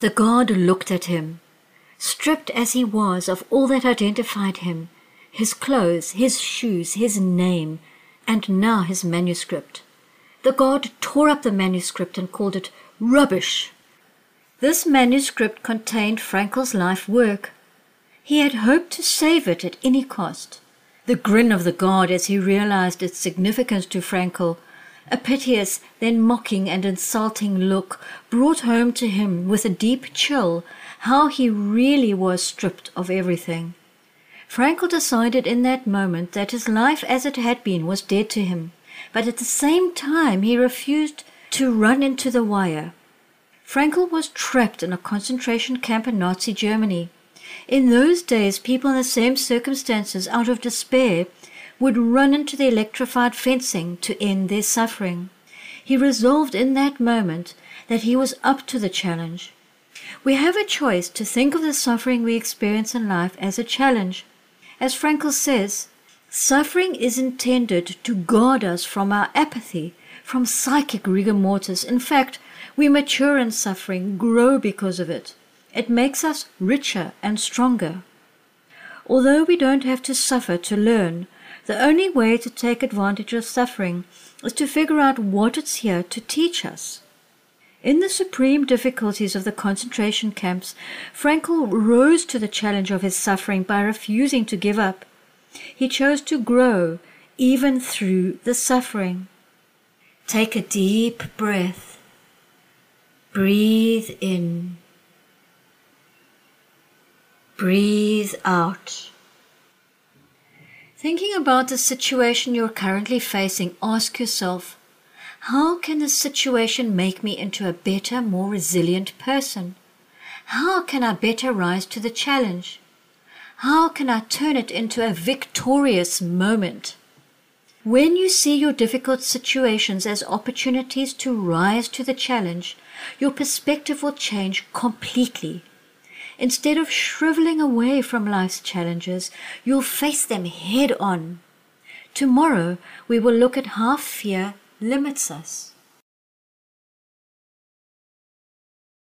The God looked at him, stripped as he was of all that identified him his clothes, his shoes, his name, and now his manuscript. The God tore up the manuscript and called it rubbish. This manuscript contained Frankl's life work. He had hoped to save it at any cost. The grin of the God as he realized its significance to Frankl, a piteous, then mocking and insulting look, brought home to him with a deep chill how he really was stripped of everything. Frankl decided in that moment that his life as it had been was dead to him, but at the same time he refused to run into the wire. Frankl was trapped in a concentration camp in Nazi Germany. In those days, people in the same circumstances, out of despair, would run into the electrified fencing to end their suffering. He resolved in that moment that he was up to the challenge. We have a choice to think of the suffering we experience in life as a challenge. As Frankl says, suffering is intended to guard us from our apathy, from psychic rigor mortis. In fact, we mature in suffering, grow because of it. It makes us richer and stronger. Although we don't have to suffer to learn, the only way to take advantage of suffering is to figure out what it's here to teach us. In the supreme difficulties of the concentration camps, Frankl rose to the challenge of his suffering by refusing to give up. He chose to grow even through the suffering. Take a deep breath. Breathe in. Breathe out. Thinking about the situation you're currently facing, ask yourself, how can this situation make me into a better, more resilient person? How can I better rise to the challenge? How can I turn it into a victorious moment? When you see your difficult situations as opportunities to rise to the challenge, your perspective will change completely. Instead of shriveling away from life's challenges, you'll face them head on. Tomorrow, we will look at how fear limits us.